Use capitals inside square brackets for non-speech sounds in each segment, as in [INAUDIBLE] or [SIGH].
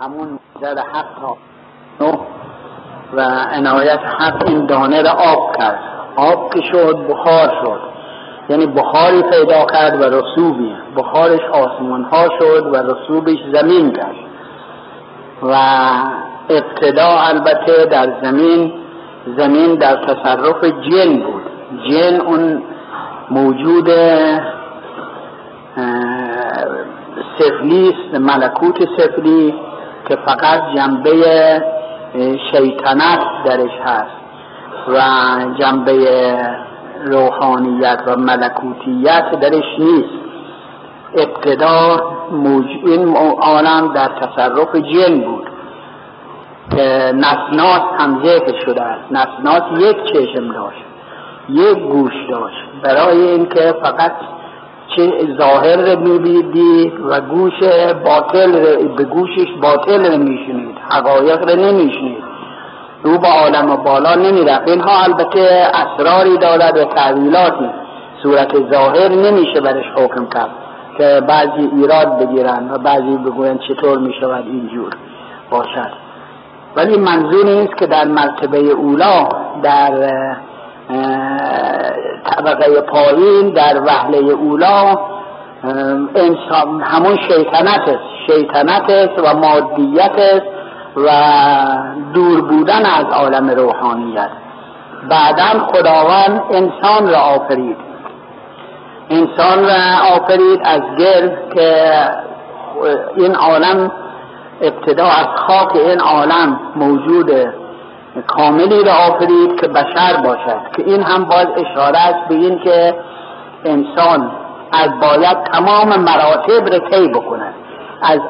همون زد حق را. و عنایت حق این دانه را آب کرد. آب که شد بخار شد. یعنی بخاری پیدا کرد و رسوبی. بخارش آسمان ها شد و رسوبش زمین کرد. و ابتدا البته در زمین زمین در تصرف جن بود. جن اون موجود سفلی ملکوت سفلی که فقط جنبه شیطنت درش هست و جنبه روحانیت و ملکوتیت درش نیست. ابتدا این عالم در تصرف جن بود که نسناس هم ذکر شده است. نسناس یک چشم داشت یک گوش داشت. برای اینکه فقط چه ظاهر رو میبیدی و گوش باطل به گوشش باطل رو میشنید. حقایق رو نمیشنید. رو به عالم بالا نمی‌رفت. اینها البته اسراری دارد و تعویلاتی صورت ظاهر نمیشه برش حکم کرد که بعضی ایراد بگیرن و بعضی بگوین چطور می‌شود اینجور باشد. ولی منظور نیست که در مرتبه اولا در طبقه پایین در وحله اولا انسان همون شیطنت است شیطنت است و مادیت است و دور بودن از عالم روحانیت. بعدا خداوند انسان را آفرید. انسان را آفرید از گرد که این عالم ابتدا از خاک این عالم موجود کاملی را آفرید که بشر باشد که این هم باز اشاره است به این که انسان از باید تمام مراتب را طی بکند. از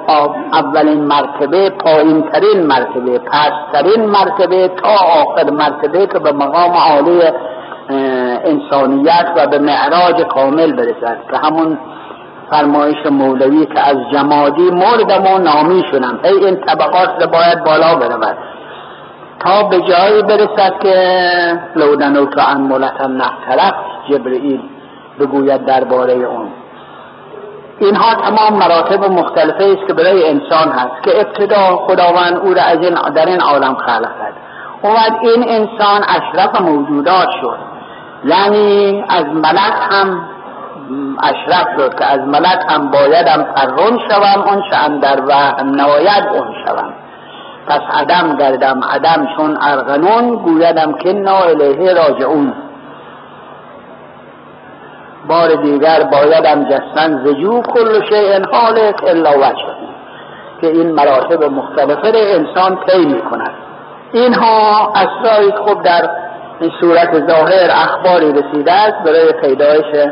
اولین مرتبه پایین ترین مرتبه پسترین مرتبه تا آخر مرتبه که به مقام عالی انسانیت و به معراج کامل برسد. که همون فرمایش مولوی که از جمادی مردم و نامی شدم. هی این طبقات باید بالا برود. تا به جایی برسد که لودن و تو انمولتم نحترق جبرئیل بگوید درباره اون. اینها تمام مراتب مختلفه است که برای انسان هست که ابتدا خداوند او را از این در این عالم خلق کرد. اومد این انسان اشرف موجودات شد. یعنی از ملک هم اشرف شد که از ملک هم بایدم پرون شوم اون در و نواید اون شوم. پس عدم گردم عدم چون ارغنون گویدم که نا الیه راجعون. بار دیگر بایدم جستن زجو کل شیء حالک الا وجه که این مراتب مختلفه انسان طی می کند اینها اسراری خوب در صورت ظاهر اخباری رسیده است برای پیدایش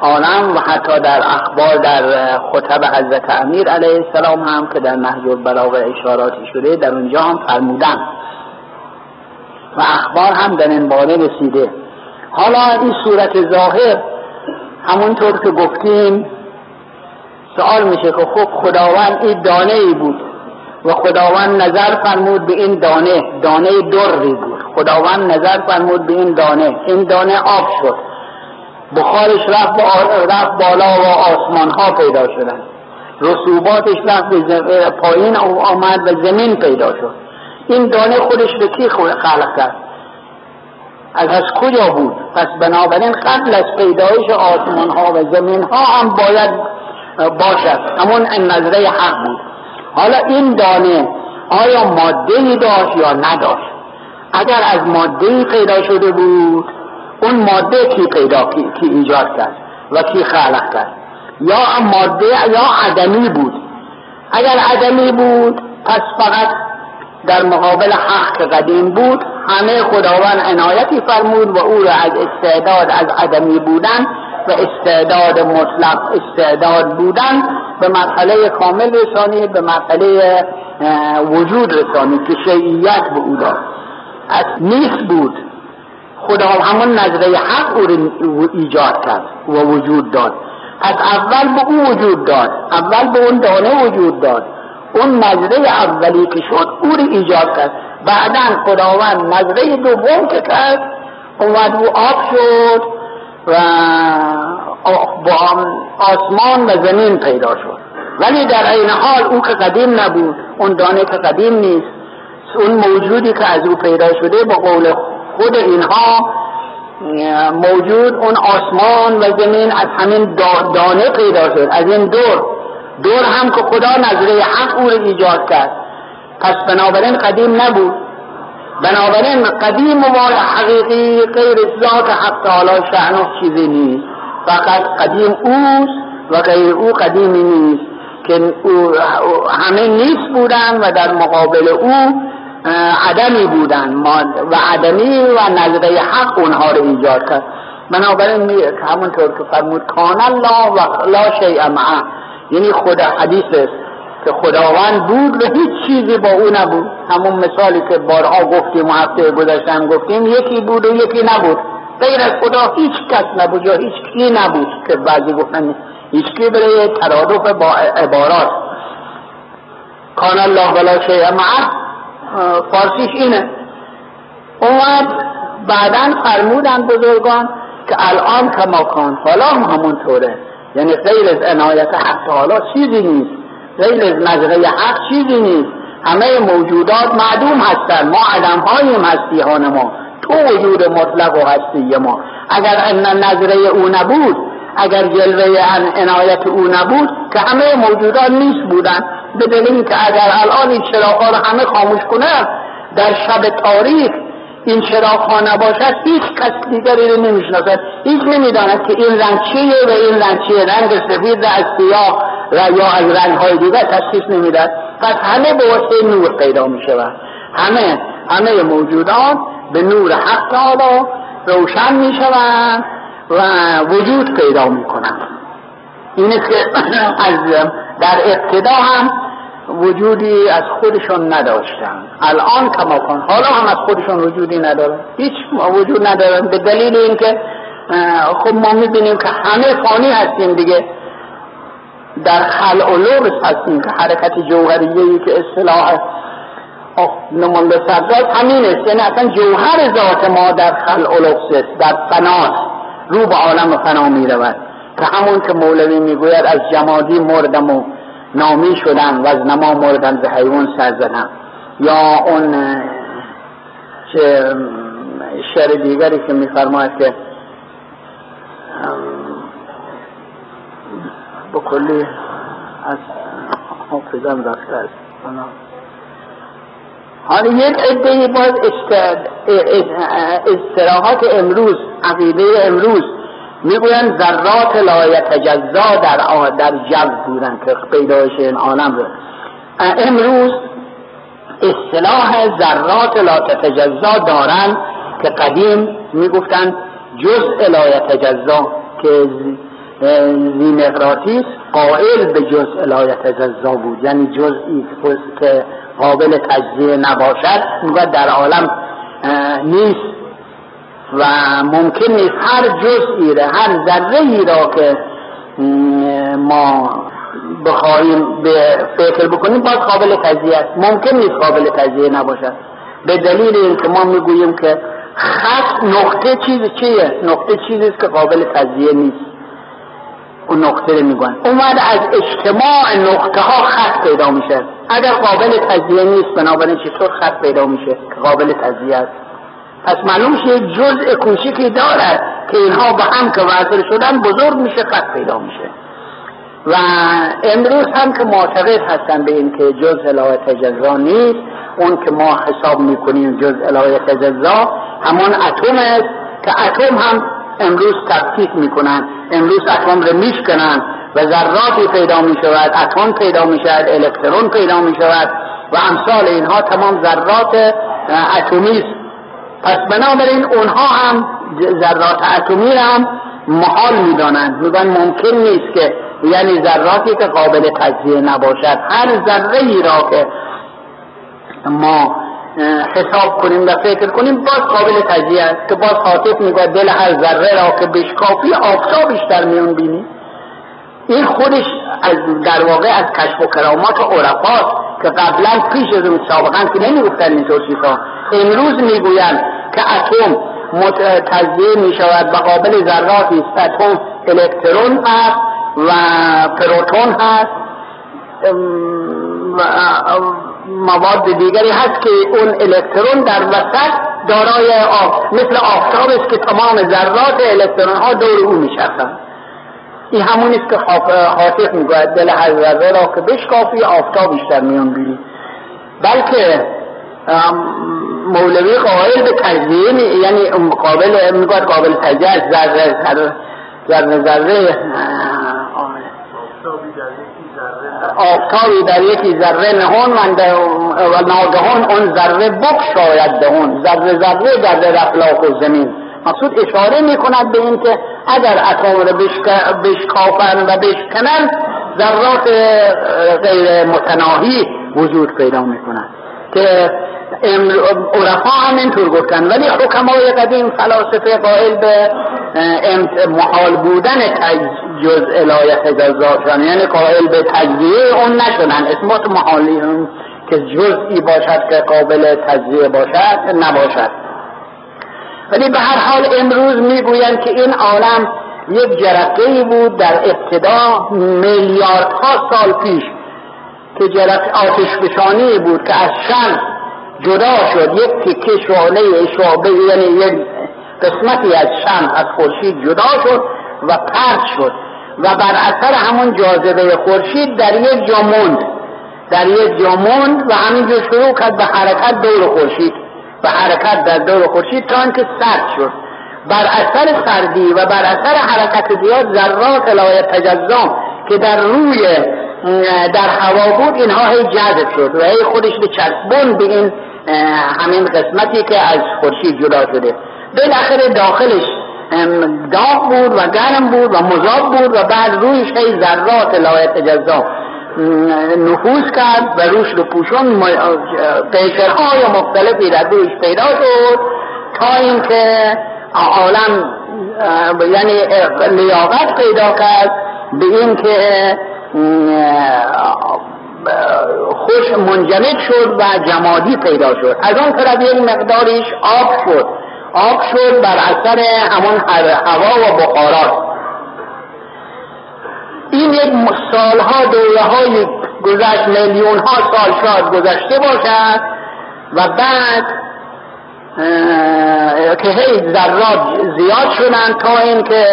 عالم و حتی در اخبار در خطب حضرت امیر علیه السلام هم که در نهج البلاغه اشاراتی شده در اونجا هم فرمودن. و اخبار هم در این باره رسیده. حالا این صورت ظاهر همونطور که گفتیم سوال میشه که خب خداوند این دانه ای بود و خداوند نظر فرمود به این دانه دانه دری بود. خداوند نظر فرمود به این دانه. این دانه آب شد. بخارش رفت, رفت بالا و آسمان ها پیدا شدن. رسوباتش رفت پایین آمد و زمین پیدا شد. این دانه خودش به کی خلق کرد؟ از از کجا بود؟ پس بنابراین قبل از پیدایش آسمان ها و زمین ها هم باید باشد. همون نظره حق بود. حالا این دانه آیا ماده داشت یا نداشت؟ اگر از ماده پیدا شده بود اون ماده کی پیدا کی, کی ایجاد کرد و کی خلق کرد. یا ماده یا عدمی بود. اگر عدمی بود پس فقط در مقابل حق قدیم بود همه خداوند عنایتی فرمود و او را از استعداد از عدمی بودن و استعداد مطلق استعداد بودن به مرحله کامل رسانی به مرحله وجود رسانی که شیعیت به او داد. از نیست بود. خدا همون نظره حق او ایجاد کرد و وجود داد. از اول به او وجود داد اول به اون دانه وجود داد. اون نظره اولی که شد او رو ایجاد کرد. بعدا خداوند نظره دوم که کرد اومد او آب شد و با آسمان و زمین پیدا شد. ولی در این حال او که قدیم نبود اون دانه که قدیم نیست اون موجودی که از او پیدا شده با قول خود اینها موجود اون آسمان و زمین از همین دانه پیدا شد. از این دور. دور هم که خدا نظره حق او ایجاد کرد. پس بنابراین قدیم نبود. بنابراین قدیم و حقیقی غیر ذات حق تعالی شعنه چیزی نیست. فقط قدیم اوست و غیر او قدیمی نیست. که او همه نیست بودن و در مقابل او عدمی بودن. و عدمی و نظره حق اونها رو ایجاد کرد. بنابراین همونطور که فرمود کان الله و لا شیء معه. یعنی خدا حدیث است که خداوند بود و هیچ چیزی با او نبود. همون مثالی که بارها گفتیم و هفته گذاشتن گفتیم یکی بود و یکی نبود. غیر از خدا هیچ کس نبود یا هیچ کی نبود که بعضی گفتن هیچ کی برای ترادف با عبارات. کان الله ولا شیء معه. فارسیش اینه. اومد بعدا فرمودن بزرگان که الان کما کان حالا هم طوره یعنی غیر از عنایت حق حالا چیزی نیست. غیر از نظره حق چیزی نیست. همه موجودات معدوم هستن. ما عدم هاییم ما. تو وجود مطلق و هستی ما. اگر ان نظره او نبود اگر جلوه عنایت او نبود که همه موجودات نیست بودن. به دلیل که اگر الان این چراغ رو همه خاموش کنه در شب تاریخ این چراغ ها نباشد هیچ کس دیگری رو نمی‌شناسد هیچ نمی‌داند که این رنگ چیه و این رنگ چیه. رنگ سفید از سیاه و یا از رنگ های دیگر تشخیص نمی‌داد پس همه به واسه نور پیدا می شود همه همه موجودات به نور حق تعالی روشن می شوند و وجود پیدا می کنند اینه که [CLEARS THROAT] از در ابتدا هم وجودی از خودشون نداشتن. الان کما کن حالا هم از خودشون وجودی ندارن. هیچ وجود ندارن. به دلیل اینکه خب ما می‌بینیم که همه فانی هستیم دیگه. در خل و هستیم که حرکت جوهریه که اصطلاح نمانده سبزات همین است. یعنی اصلا جوهر ذات ما در خل و در فناست رو به عالم فنا می‌رود. که همون که مولوی می‌گوید از جمادی مردم و نامی شدن و از نما مردن به حیوان سر زدن یا اون شعر دیگری که میفرماید که بکلی از حافظم رفته است. حالا یک عده باز استراحات امروز عقیده امروز. می‌گویند ذرات لایتجزا در در جو بودن که پیدایش این عالم رو. امروز اصطلاح ذرات لایتجزا دارن که قدیم می‌گفتن جزء لایتجزا که زیمقراتیس قائل به جزء لایتجزا بود. یعنی جزئی که قابل تجزیه نباشد میگه در عالم نیست. و ممکن نیست هر جزئی را هر ذره را که ما بخواهیم به فکر بکنیم باید قابل تجزیه است. ممکن نیست قابل تجزیه نباشد. به دلیل اینکه ما می‌گوییم که خط نقطه چیز چیه؟ نقطه چیزی که قابل تجزیه نیست. اون نقطه رو میگن اومد از اجتماع نقطه ها خط پیدا میشه. اگر قابل تجزیه نیست بنابراین چطور خط پیدا میشه که قابل تجزیه است؟ پس معلوم یک جزء کوچیکی دارد که اینها با هم که وصل شدن بزرگ میشه خط پیدا میشه. و امروز هم که معتقد هستن به این که جز الهه تجزا نیست اون که ما حساب می‌کنیم جز الهه تجزا همون اتم است که اتم هم امروز تفکیک می‌کنن امروز اتم رو میشکنن و ذراتی پیدا می‌شود اتم پیدا می‌شود الکترون پیدا می‌شود و امثال اینها تمام ذرات اتمی است. پس بنابراین اونها هم ذرات اتمی هم محال می‌دانند. میگن ممکن نیست که یعنی ذراتی که قابل تجزیه نباشد. هر ذره ای را که ما حساب کنیم و فکر کنیم باز قابل تجزیه است. که باز خاطف میگه دل هر ذره را که بشکافی آفتابش در میون بینی. این خودش از در واقع از کشف و کرامات عرفاست که قبلا پیش از اون سابقا که نمی‌گفتن اینطور چیزها. امروز می‌گویند که اتم تجزیه می شود به قابل است اتم الکترون هست و پروتون هست. مواد دیگری هست که اون الکترون در وسط دارای آف مثل آفتاب است که تمام ذرات الکترون ها دور او میچرخند. این همون است که حاطق می‌گوید دل هر ذره را که بشکافی آفتابش در میان بلکه مولوی قائل به تجزیه یعنی قابل می‌گوید قابل تجزیه ذره ذره ذره ذره آفتابی در یکی ذره نهون و ناگهان اون ذره بکشاید دهون ذره ذره در افلاک و زمین. مقصود اشاره می کند به این که اگر اتم را بشکافن و بشکنن ذرات غیر متناهی وجود پیدا می کند که عرفا هم اینطور گفتن. ولی حکمای قدیم فلاسفه قائل به محال بودن جز الایت جزاشان یعنی قائل به تجزیه اون نشدن. اسمات محالی که جزئی باشد که قابل تجزیه باشد نباشد. ولی به هر حال امروز می‌گویند که این عالم یک جرقه بود در ابتدا میلیاردها سال پیش. جرقه آتش بشانی بود که از شمس جدا شد. یک تکه شعله شعبه یعنی یک قسمتی از شمس از خورشید جدا شد و پرد شد. و بر اثر همون جاذبه خورشید در یک جا موند. در یک جا موند و همینجور شروع کرد به حرکت دور خورشید. به حرکت در دور خورشید تا اینکه سرد شد. بر اثر سردی و بر اثر حرکت زیاد ذرات لایه تجزا که در روی در هوا بود اینها هی جذب شد و هی خودش به چسبون به این همین قسمتی که از خورشید جدا شده. بالاخره داخلش داغ بود و گرم بود و مذاب بود و بعد رویش هی ذرات لایه تجزا نفوذ کرد و روش رو پوشون قیشرهای مختلفی در روش پیدا شد تا اینکه عالم یعنی لیاقت پیدا کرد به اینکه خوش منجمد شد و جمادی پیدا شد. از اون طرف یک مقداریش آب شد. آب شد بر اثر همون هوا و بخارات این یک سالها دوره های گذشت میلیون ها سال شاد گذشته باشد و بعد که هی ذرات زیاد شدن تا اینکه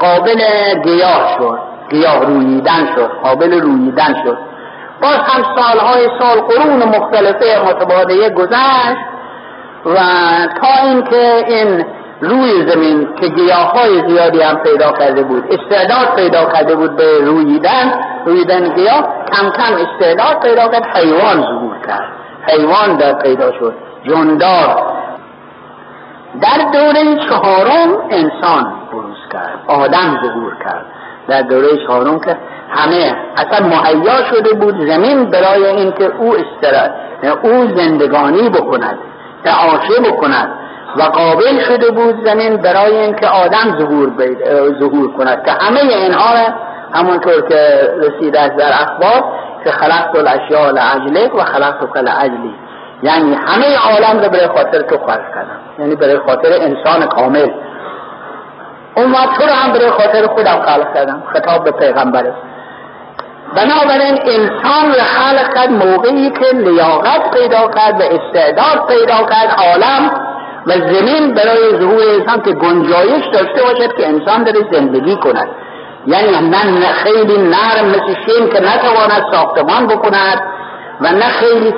قابل گیاه شد. گیاه رویدن شد قابل رویدن شد. باز هم سالهای سال قرون مختلفه متبادیه گذشت و تا اینکه این روی زمین که گیاه زیادی هم پیدا کرده بود استعداد پیدا کرده بود به رویدن رویدن گیاه کم کم استعداد پیدا کرد حیوان ظهور کرد. حیوان در پیدا شد جندار در دوره چهارم انسان بروز کرد آدم ظهور کرد. در دوره چهارم که همه اصلا مهیا شده بود زمین برای اینکه او استراد او زندگانی بکند تعاشه بکند و قابل شده بود زمین برای اینکه آدم ظهور, ظهور کند. که همه اینها همونطور که رسیده است در اخبار که خلقت الاشیاء لعجلک و خلقت کل عجلی یعنی همه عالم رو برای خاطر تو خلق کردم. یعنی برای خاطر انسان کامل. اون تو رو هم برای خاطر خودم خلق کردم. خطاب به پیغمبر. بنابراین انسان رو خلق کرد موقعی که لیاقت پیدا کرد و استعداد پیدا کرد عالم و زمین برای ظهور انسان که گنجایش داشته باشد که انسان داره زندگی کند. یعنی نه خیلی نرم مثل شین که نتواند ساختمان بکند و نه خیلی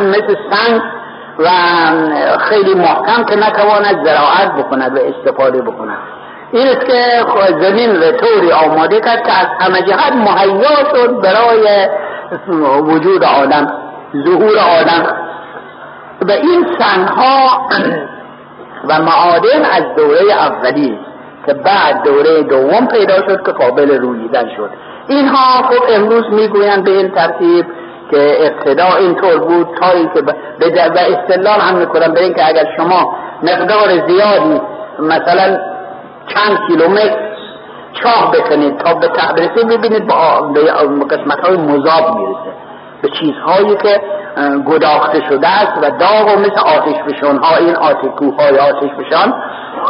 مثل سنگ و خیلی محکم که نتواند زراعت بکند و استفاده بکند. این است که زمین به طوری آماده کرد که از همه جهت مهیا شد برای وجود آدم ظهور آدم. و این سنگها و معادن از دوره اولی که بعد دوره دوم پیدا شد که قابل رویدن شد. اینها خب امروز می‌گویند به این ترتیب که ابتدا اینطور بود تا اینکه و استدلال هم می‌کنن به اینکه اگر شما مقدار زیادی مثلا چند کیلومتر چاه بکنید تا به تعبرسه ببینید با قسمت های مذاب می‌رسه. به چیزهایی که گداخته شده است و داغ و مثل آتش بشان ها این آتکوه های آتش بشان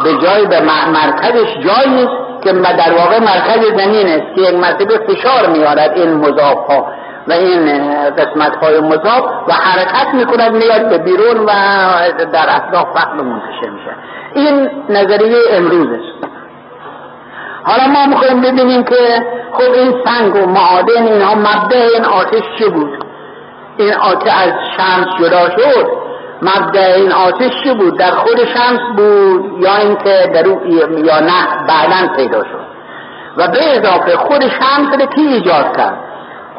به جای به مرکزش جایی است که در واقع مرکز زمین است که یک مرتبه فشار میارد این مذاب ها و این قسمت های مذاب و حرکت می‌کند میاد به بیرون و در اطراف فقط منتشر میشه. این نظریه امروز است حالا ما می‌خوایم ببینیم که خب این سنگ و معادن اینها مبدع این آتش چه بود؟ این آتش از شمس جدا شد. مبدع این آتش چه بود؟ در خود شمس بود یا اینکه در یا نه بعدا پیدا شد. و به اضافه خود شمس رو کی ایجاد کرد؟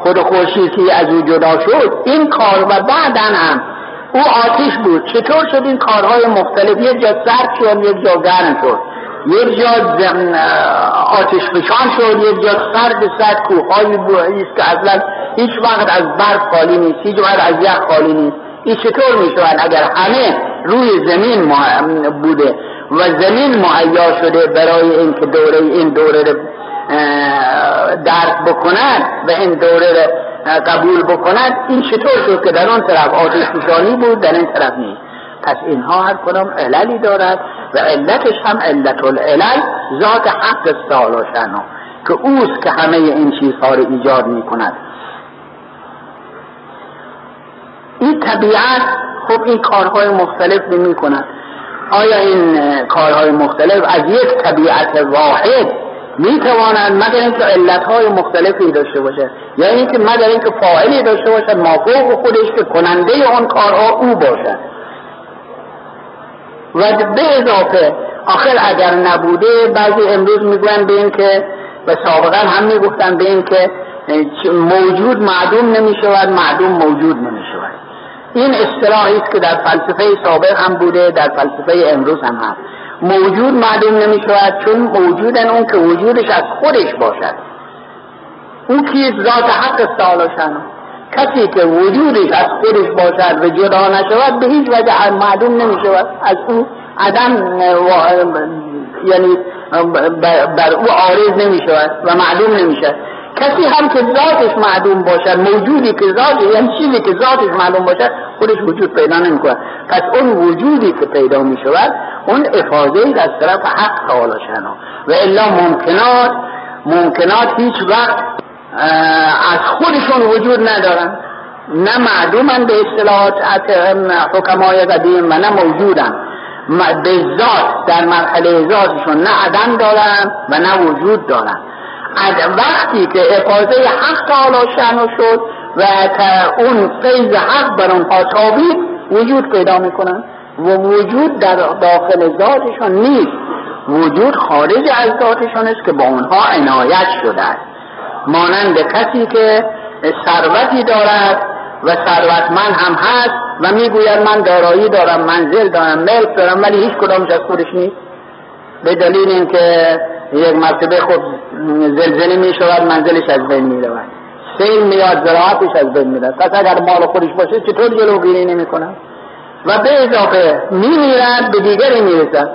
خود که از او جدا شد این کار و بعدا هم او آتش بود. چطور شد این کارهای مختلف؟ یک جا سرد شد یک جا گرم شد. یک جا آتش فشان شد یک جا سرد سرد کوههایی است که اصلا هیچ وقت از برف خالی نیست هیچ وقت از یخ خالی نیست. این چطور می اگر همه روی زمین بوده و زمین مهیا شده برای اینکه دوره این دوره درک بکند و این دوره قبول بکند این چطور شد که در آن طرف آتش فشانی بود در این طرف نیست؟ پس اینها هر کدام عللی دارد و علتش هم علت العلل ذات حق استعالا که اوست که همه این چیزها رو ایجاد می کند این طبیعت خب این کارهای مختلف می کند آیا این کارهای مختلف از یک طبیعت واحد می تواند مگر اینکه علتهای مختلفی داشته باشه. یا اینکه مگر اینکه فاعلی داشته باشد مافوق خودش که کننده آن کارها او باشد. و به اضافه آخر اگر نبوده بعضی امروز می‌گوین به این که و سابقا هم می‌گفتن به این که موجود معدوم نمی‌شود معدوم موجود نمی‌شود. این اصطلاحی است که در فلسفه سابق هم بوده در فلسفه امروز هم هست. موجود معدوم نمی‌شود چون موجودن اون که وجودش از خودش باشد. اون کیست؟ ذات حق استعالا کسی که وجودش از خودش باشد و جدا نشود به هیچ وجه معدوم نمی شود از او عدم یعنی بر او عارض نمی شود و معدوم نمی شود کسی هم که ذاتش معدوم باشد موجودی که ذاتش یعنی چیزی که ذاتش معلوم باشد خودش وجود پیدا نمی کند پس اون وجودی که پیدا می شود اون افاظه از طرف حق تعالی شنا و الا ممکنات ممکنات هیچ وقت از خودشون وجود ندارن. نه معدومن به اصطلاحات حکمای قدیم و نه موجودن. به ذات در مرحله ذاتشون نه عدم دارن و نه وجود دارن. وقتی که افاظه حق تعالی شنو شد و اون فیض حق بر اونها تابید وجود پیدا می‌کنن و وجود در داخل ذاتشون نیست. وجود خارج از ذاتشون است که با اونها عنایت شده است. مانند کسی که ثروتی دارد و ثروتمند هم هست و می‌گوید من دارایی دارم منزل دارم ملک دارم ولی هیچ کدامش از خودش نیست. به دلیل اینکه یک مرتبه خود زلزله می شود منزلش از بین می رود. سیل میاد زراعتش از بین می پس اگر مال خودش باشه چطور جلوگیری نمی کنن و به اضافه می میرد به دیگری می رسد.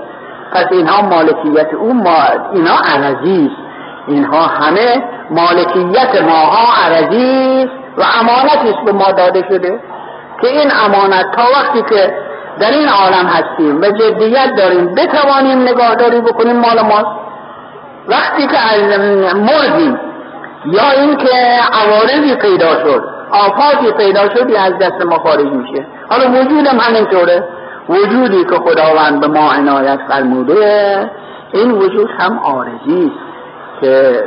پس اینها مالکیت او ما اینا عرضی اینها همه مالکیت ماها عرضی و امانتی به ما داده شده. که این امانت تا وقتی که در این عالم هستیم و جدیت داریم بتوانیم نگاهداری بکنیم مال ماست. وقتی که از مردیم یا اینکه عوارضی پیدا شد آفاتی پیدا شد از دست ما خارج میشه. حالا وجودم همینطوره. وجودی که خداوند به ما عنایت فرموده این وجود هم آرزی است که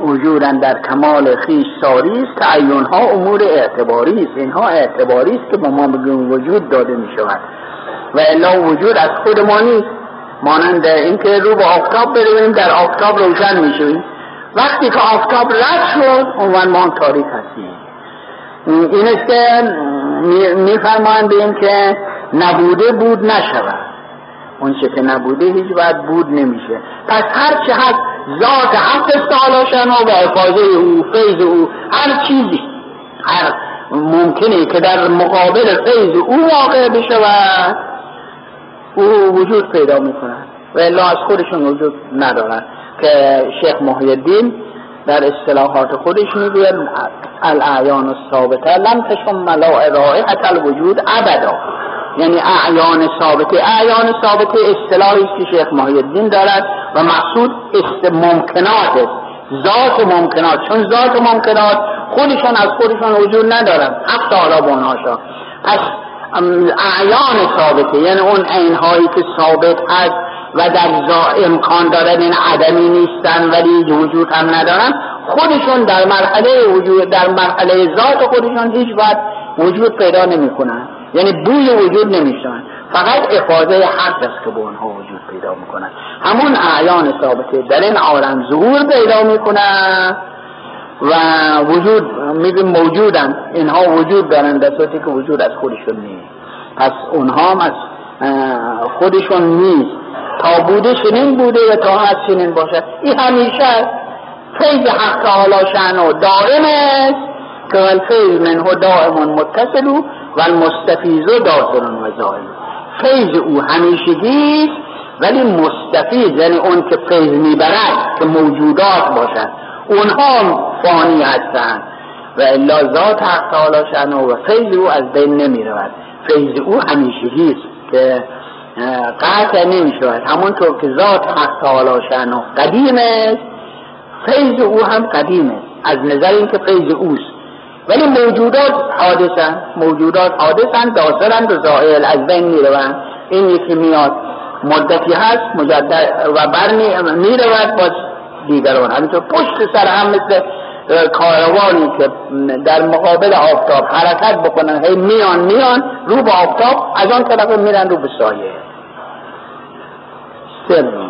وجودن در کمال خیش ساری است تعین ها امور اعتباری است. اینها اعتباری است که به ما وجود داده می شود و الا وجود از خود ما نیست. مانند اینکه رو به آفتاب برویم در آفتاب روشن می وقتی که آفتاب رد شد اون ما تاریک هستیم. این است که میفرمایند به که نبوده بود نشود. اون که نبوده هیچ وقت بود نمیشه. پس هر چه هست ذات حق استعالا و افاظه او فیض او هر چیزی هر ممکنه که در مقابل فیض او واقع بشه و او وجود پیدا می‌کنه و الا از خودشون وجود ندارن که شیخ محی الدین در اصطلاحات خودش می‌گوید الاعیان الثابته لم تشم رائحت الوجود ابدا. یعنی اعیان ثابته اعیان ثابته اصطلاحی که شیخ محی دارد و مقصود است ممکنات ذات ممکنات. چون ذات ممکنات خودشان از خودشان وجود ندارن. حتی حالا بناشا پس اعیان ثابته. یعنی اون عینهایی که ثابت هست و در امکان دارن این عدمی نیستن ولی وجود هم ندارن خودشون در مرحله وجود در مرحله ذات خودشون هیچ وقت وجود پیدا نمی‌کنن. یعنی بوی وجود نمیشن. فقط افاده حق است که به اونها وجود پیدا می‌کنن. همون اعیان ثابته. در این عالم ظهور پیدا می‌کنن و وجود میگیم موجودن. اینها وجود دارن. در صورتی که وجود از خودشون نیست. پس اونها هم از خودشون نیست. تا بوده شنین بوده و تا از شنین باشه این همیشه فیض حق تعالی شنو دائم است که الفیض منه دائم متصل و المستفیز داخل و زائل فیض او همیشگی ولی مستفیز یعنی اون که فیض می‌برد که موجودات باشد. اونها فانی هستند و الا ذات حق تعالی شنو و فیض او از بین نمی رود فیض او همیشگی است که قطع نمی شود همونطور که ذات حق تعالی شنو قدیم است فیض او هم قدیم است. از نظر اینکه فیض اوست. ولی موجودات حادثن. موجودات حادثن داخلند و زائل از بین می‌روند. این یکی میاد. مدتی هست مجدد و بر می‌رود. باز دیگران. همینطور پشت سر هم مثل کاروانی که در مقابل آفتاب حرکت بکنن هی میان میان رو به آفتاب از آن طرف میرن رو به سایه. سر